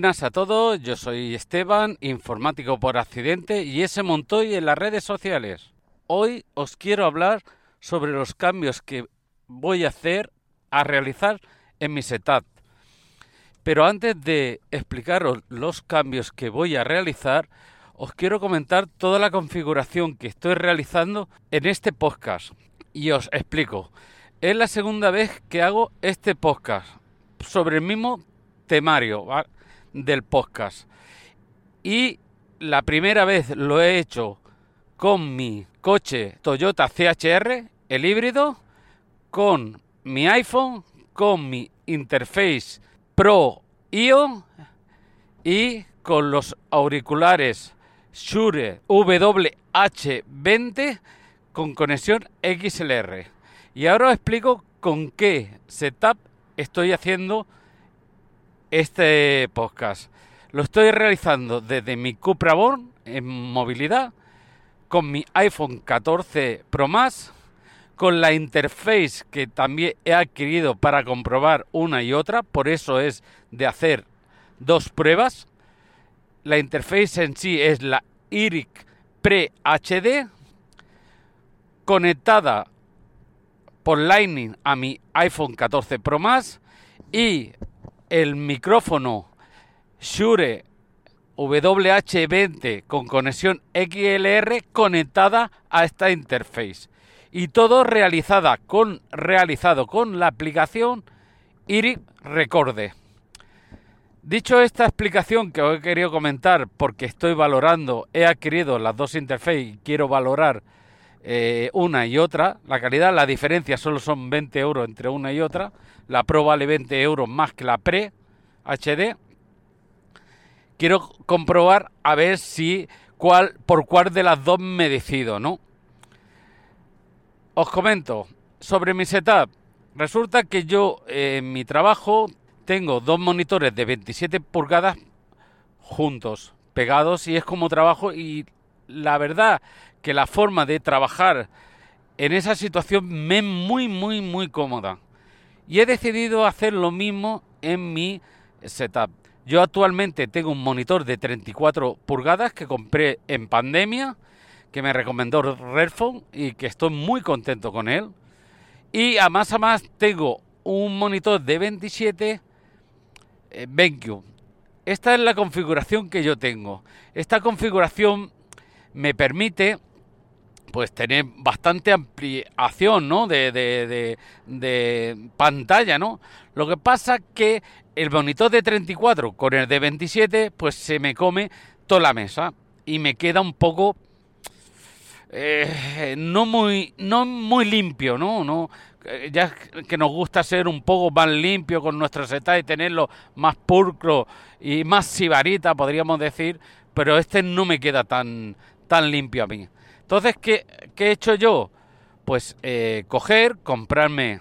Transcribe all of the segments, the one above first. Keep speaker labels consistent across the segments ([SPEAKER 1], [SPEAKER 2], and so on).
[SPEAKER 1] Buenas a todos, yo soy Esteban, informático por accidente y ese Montoy en las redes sociales. Hoy os quiero hablar sobre los cambios que voy a hacer, a realizar en mi setup. Pero antes de explicaros los cambios que voy a realizar, os quiero comentar toda la configuración que estoy realizando en este podcast. Y os explico. Es la segunda vez que hago este podcast sobre el mismo temario del podcast. Y la primera vez lo he hecho con mi coche Toyota CHR, el híbrido, con mi iPhone, con mi Interface Pro IO y con los auriculares Shure WH20 con conexión XLR. Y ahora os explico con qué setup estoy haciendo este podcast. Lo estoy realizando desde mi Cupra Born en movilidad, con mi iPhone 14 Pro Max, con la interface que también he adquirido para comprobar una y otra, por eso es de hacer dos pruebas. La interface en sí es la IRIC Pre HD, conectada por Lightning a mi iPhone 14 Pro Max y el micrófono Shure WH20 con conexión XLR conectada a esta interface. Y todo realizada con, realizado con la aplicación IRI Recorde. Dicho esta explicación que os he querido comentar porque estoy valorando, he adquirido las dos interfaces y quiero valorar eh, una y otra. La calidad, la diferencia solo son 20 euros entre una y otra. La Pro vale 20 euros más que la Pre HD. Quiero comprobar a ver si cuál, por cuál de las dos me decido, ¿no? Os comento sobre mi setup. Resulta que yo en mi trabajo tengo dos monitores de 27 pulgadas juntos, pegados, y es como trabajo. Y la verdad que la forma de trabajar en esa situación me es muy, muy, muy cómoda. Y he decidido hacer lo mismo en mi setup. Yo actualmente tengo un monitor de 34 pulgadas que compré en pandemia, que me recomendó Redphone y que estoy muy contento con él. Y a más a más tengo un monitor de 27 eh, BenQ. Esta es la configuración que yo tengo. Esta configuración me permite pues tener bastante ampliación, ¿no? De, de, de, pantalla, ¿no? Lo que pasa que el monitor de 34 con el de 27, pues se me come toda la mesa y me queda un poco eh, no muy no muy limpio, ¿no? No eh, ya que nos gusta ser un poco más limpio con nuestro setup y tenerlo más pulcro y más sibarita, podríamos decir, pero este no me queda tan tan limpio a mí. Entonces, ¿qué, he hecho yo? Pues eh, coger, comprarme...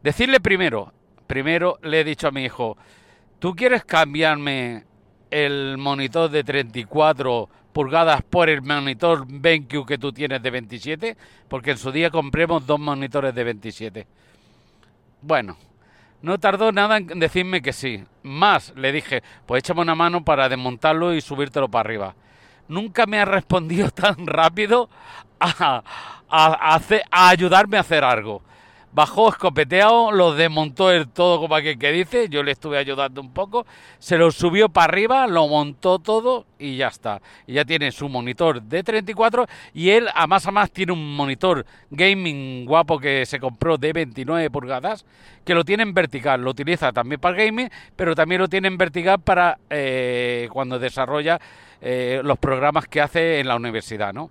[SPEAKER 1] Decirle primero, primero le he dicho a mi hijo, ¿tú quieres cambiarme el monitor de 34 pulgadas por el monitor BenQ que tú tienes de 27? Porque en su día compremos dos monitores de 27. Bueno, no tardó nada en decirme que sí. Más, le dije, pues échame una mano para desmontarlo y subírtelo para arriba nunca me ha respondido tan rápido a, ayudarme a hacer algo. Bajó escopeteado, lo desmontó el todo como aquel que dice, yo le estuve ayudando un poco, se lo subió para arriba, lo montó todo y ya está. Y ya tiene su monitor de 34 y él a más a más tiene un monitor gaming guapo que se compró de 29 pulgadas, que lo tiene en vertical, lo utiliza también para gaming, pero también lo tiene en vertical para eh, cuando desarrolla eh, los programas que hace en la universidad, ¿no?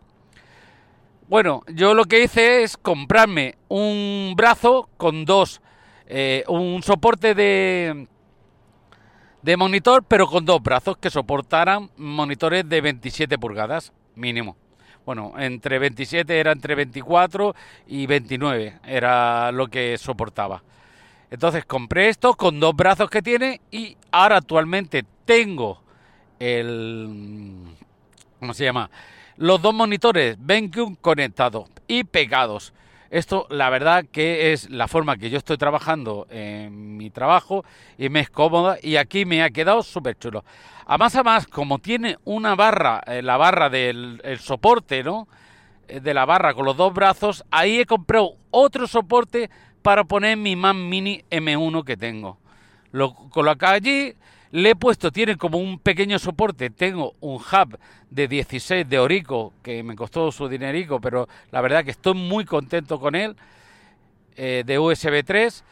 [SPEAKER 1] Bueno, yo lo que hice es comprarme un brazo con dos, eh, un soporte de, de monitor, pero con dos brazos que soportaran monitores de 27 pulgadas mínimo. Bueno, entre 27 era entre 24 y 29 era lo que soportaba. Entonces compré esto con dos brazos que tiene y ahora actualmente tengo el... ¿Cómo se llama? Los dos monitores BenQ conectados y pegados. Esto, la verdad, que es la forma que yo estoy trabajando en mi trabajo y me es cómoda y aquí me ha quedado súper chulo. A más a más, como tiene una barra, eh, la barra del soporte, ¿no? Eh, de la barra con los dos brazos, ahí he comprado otro soporte para poner mi Mac Mini M1 que tengo. Lo coloco allí, le he puesto, tiene como un pequeño soporte, tengo un hub de 16 de Orico, que me costó su dinerico, pero la verdad que estoy muy contento con él, eh, de USB 3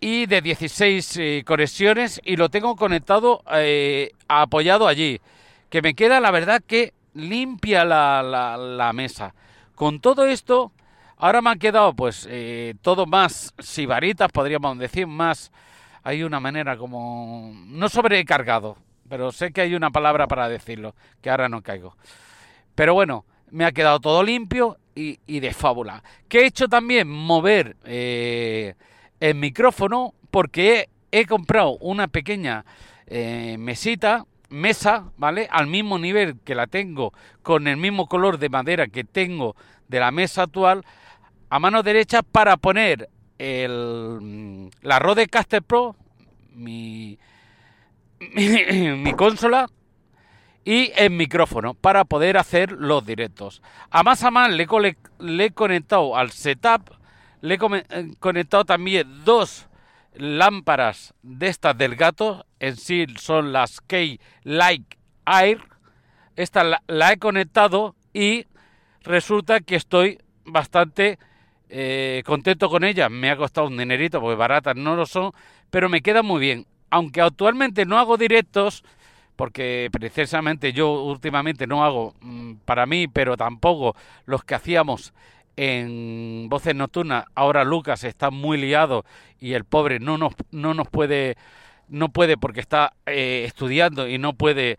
[SPEAKER 1] y de 16 eh, conexiones y lo tengo conectado, eh, apoyado allí, que me queda la verdad que limpia la, la, mesa. Con todo esto, ahora me han quedado pues todo más sibaritas, podríamos decir, más hay una manera como... no sobrecargado, pero sé que hay una palabra para decirlo, que ahora no caigo. Pero bueno, me ha quedado todo limpio y, de fábula. ¿Qué he hecho también? Mover eh, el micrófono porque he, comprado una pequeña eh, mesita, mesa, ¿vale? Al mismo nivel que la tengo, con el mismo color de madera que tengo de la mesa actual, a mano derecha para poner el, la Rodecaster Pro, mi, mi, consola y el micrófono para poder hacer los directos. A más a más le, he conectado al setup, le he eh, conectado también dos lámparas de estas del gato, en sí son las Key Like Air. Esta la he conectado y resulta que estoy bastante eh, contento con ella, me ha costado un dinerito porque baratas no lo son, pero me queda muy bien. Aunque actualmente no hago directos, porque precisamente yo últimamente no hago mm, para mí, pero tampoco los que hacíamos en Voces Nocturnas. Ahora Lucas está muy liado y el pobre no nos, no nos puede, no puede porque está eh, estudiando y no puede,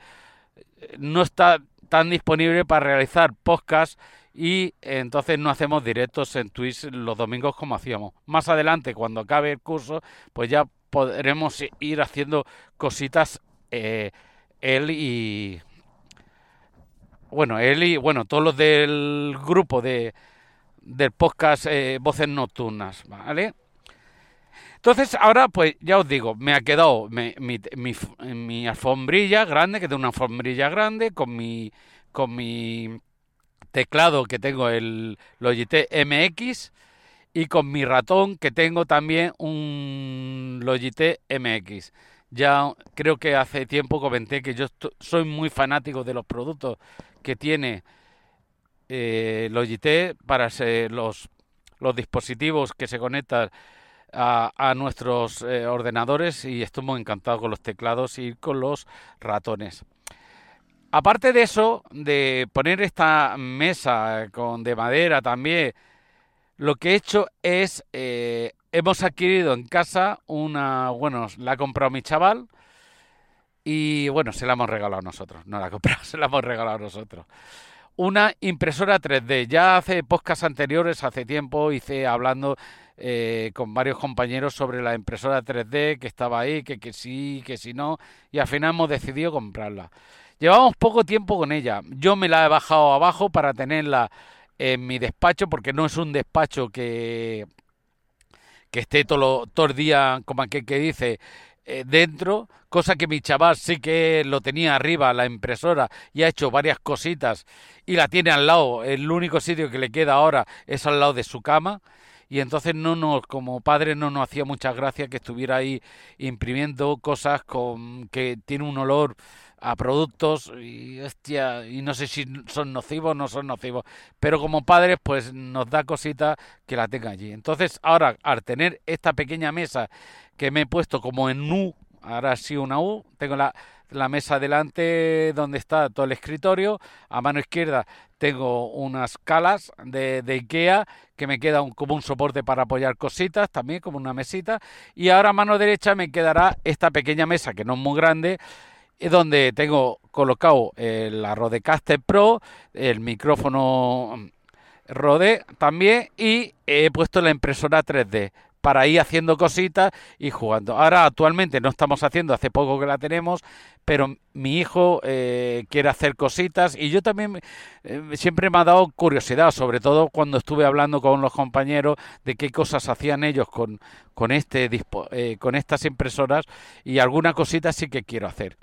[SPEAKER 1] no está tan disponible para realizar podcasts y entonces no hacemos directos en Twitch los domingos como hacíamos. Más adelante, cuando acabe el curso, pues ya podremos ir haciendo cositas eh, él y bueno, él y bueno, todos los del grupo de del podcast eh, Voces Nocturnas, ¿vale? Entonces, ahora, pues ya os digo, me ha quedado mi, mi, alfombrilla grande, que tengo una alfombrilla grande, con mi, con mi teclado que tengo el Logitech MX y con mi ratón que tengo también un Logitech MX. Ya creo que hace tiempo comenté que yo soy muy fanático de los productos que tiene eh, Logitech para ser los, los dispositivos que se conectan a, nuestros eh, ordenadores y estoy muy encantado con los teclados y con los ratones. Aparte de eso, de poner esta mesa con de madera también, lo que he hecho es, eh, hemos adquirido en casa una, bueno, la ha comprado mi chaval y bueno, se la hemos regalado nosotros, no la ha comprado, se la hemos regalado nosotros. Una impresora 3D. Ya hace podcasts anteriores, hace tiempo, hice hablando eh, con varios compañeros sobre la impresora 3D que estaba ahí, que, que sí, que si no, y al final hemos decidido comprarla. Llevamos poco tiempo con ella. Yo me la he bajado abajo para tenerla en mi despacho porque no es un despacho que, que esté todo, todo el día, como aquel que dice, eh, dentro, cosa que mi chaval sí que lo tenía arriba, la impresora, y ha hecho varias cositas y la tiene al lado. El único sitio que le queda ahora es al lado de su cama. Y entonces no nos, como padre no nos hacía mucha gracia que estuviera ahí imprimiendo cosas con que tiene un olor a productos y hostia, y no sé si son nocivos o no son nocivos, pero como padres pues nos da cosita que la tenga allí. Entonces ahora al tener esta pequeña mesa que me he puesto como en U, ahora sí una U, tengo la, la mesa delante donde está todo el escritorio, a mano izquierda tengo unas calas de, de Ikea que me queda como un soporte para apoyar cositas, también como una mesita, y ahora a mano derecha me quedará esta pequeña mesa que no es muy grande, donde tengo colocado el Rodecaster Pro, el micrófono Rode también y he puesto la impresora 3D para ir haciendo cositas y jugando. Ahora actualmente no estamos haciendo, hace poco que la tenemos, pero mi hijo eh, quiere hacer cositas y yo también eh, siempre me ha dado curiosidad, sobre todo cuando estuve hablando con los compañeros de qué cosas hacían ellos con, con, este, eh, con estas impresoras y alguna cosita sí que quiero hacer.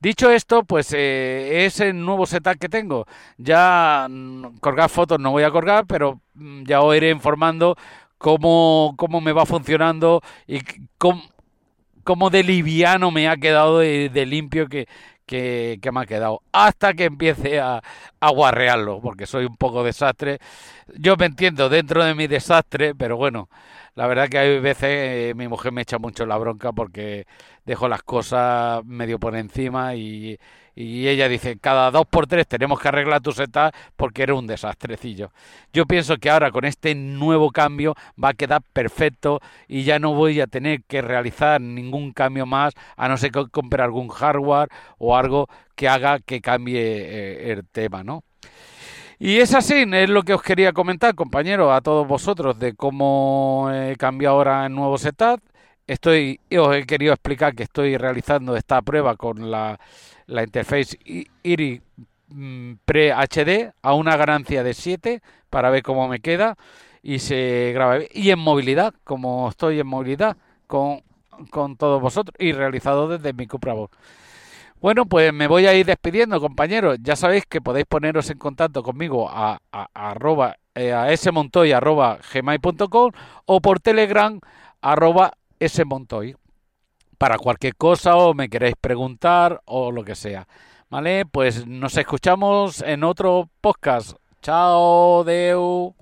[SPEAKER 1] Dicho esto, pues eh, es el nuevo setup que tengo. Ya mm, colgar fotos no voy a colgar, pero mm, ya os iré informando cómo, cómo me va funcionando y cómo, cómo de liviano me ha quedado de, limpio que, que, me ha quedado. Hasta que empiece a, a guarrearlo, porque soy un poco desastre. Yo me entiendo dentro de mi desastre, pero bueno, la verdad que hay veces eh, mi mujer me echa mucho la bronca porque dejo las cosas medio por encima y, ella dice, cada dos por tres tenemos que arreglar tu setup porque era un desastrecillo. Yo pienso que ahora con este nuevo cambio va a quedar perfecto y ya no voy a tener que realizar ningún cambio más, a no ser que compre algún hardware o algo que haga que cambie eh, el tema, ¿no? Y es así, es lo que os quería comentar, compañeros, a todos vosotros, de cómo he cambiado ahora el nuevo setup. Estoy, os he querido explicar que estoy realizando esta prueba con la, la interface IRI mm, Pre-HD a una ganancia de 7 para ver cómo me queda y se graba. Y en movilidad, como estoy en movilidad con, con todos vosotros y realizado desde mi Cupra bueno, pues me voy a ir despidiendo, compañeros. Ya sabéis que podéis poneros en contacto conmigo a, a, a eh, o por telegram arroba smontoy para cualquier cosa o me queréis preguntar o lo que sea. ¿Vale? Pues nos escuchamos en otro podcast. Chao, Deu.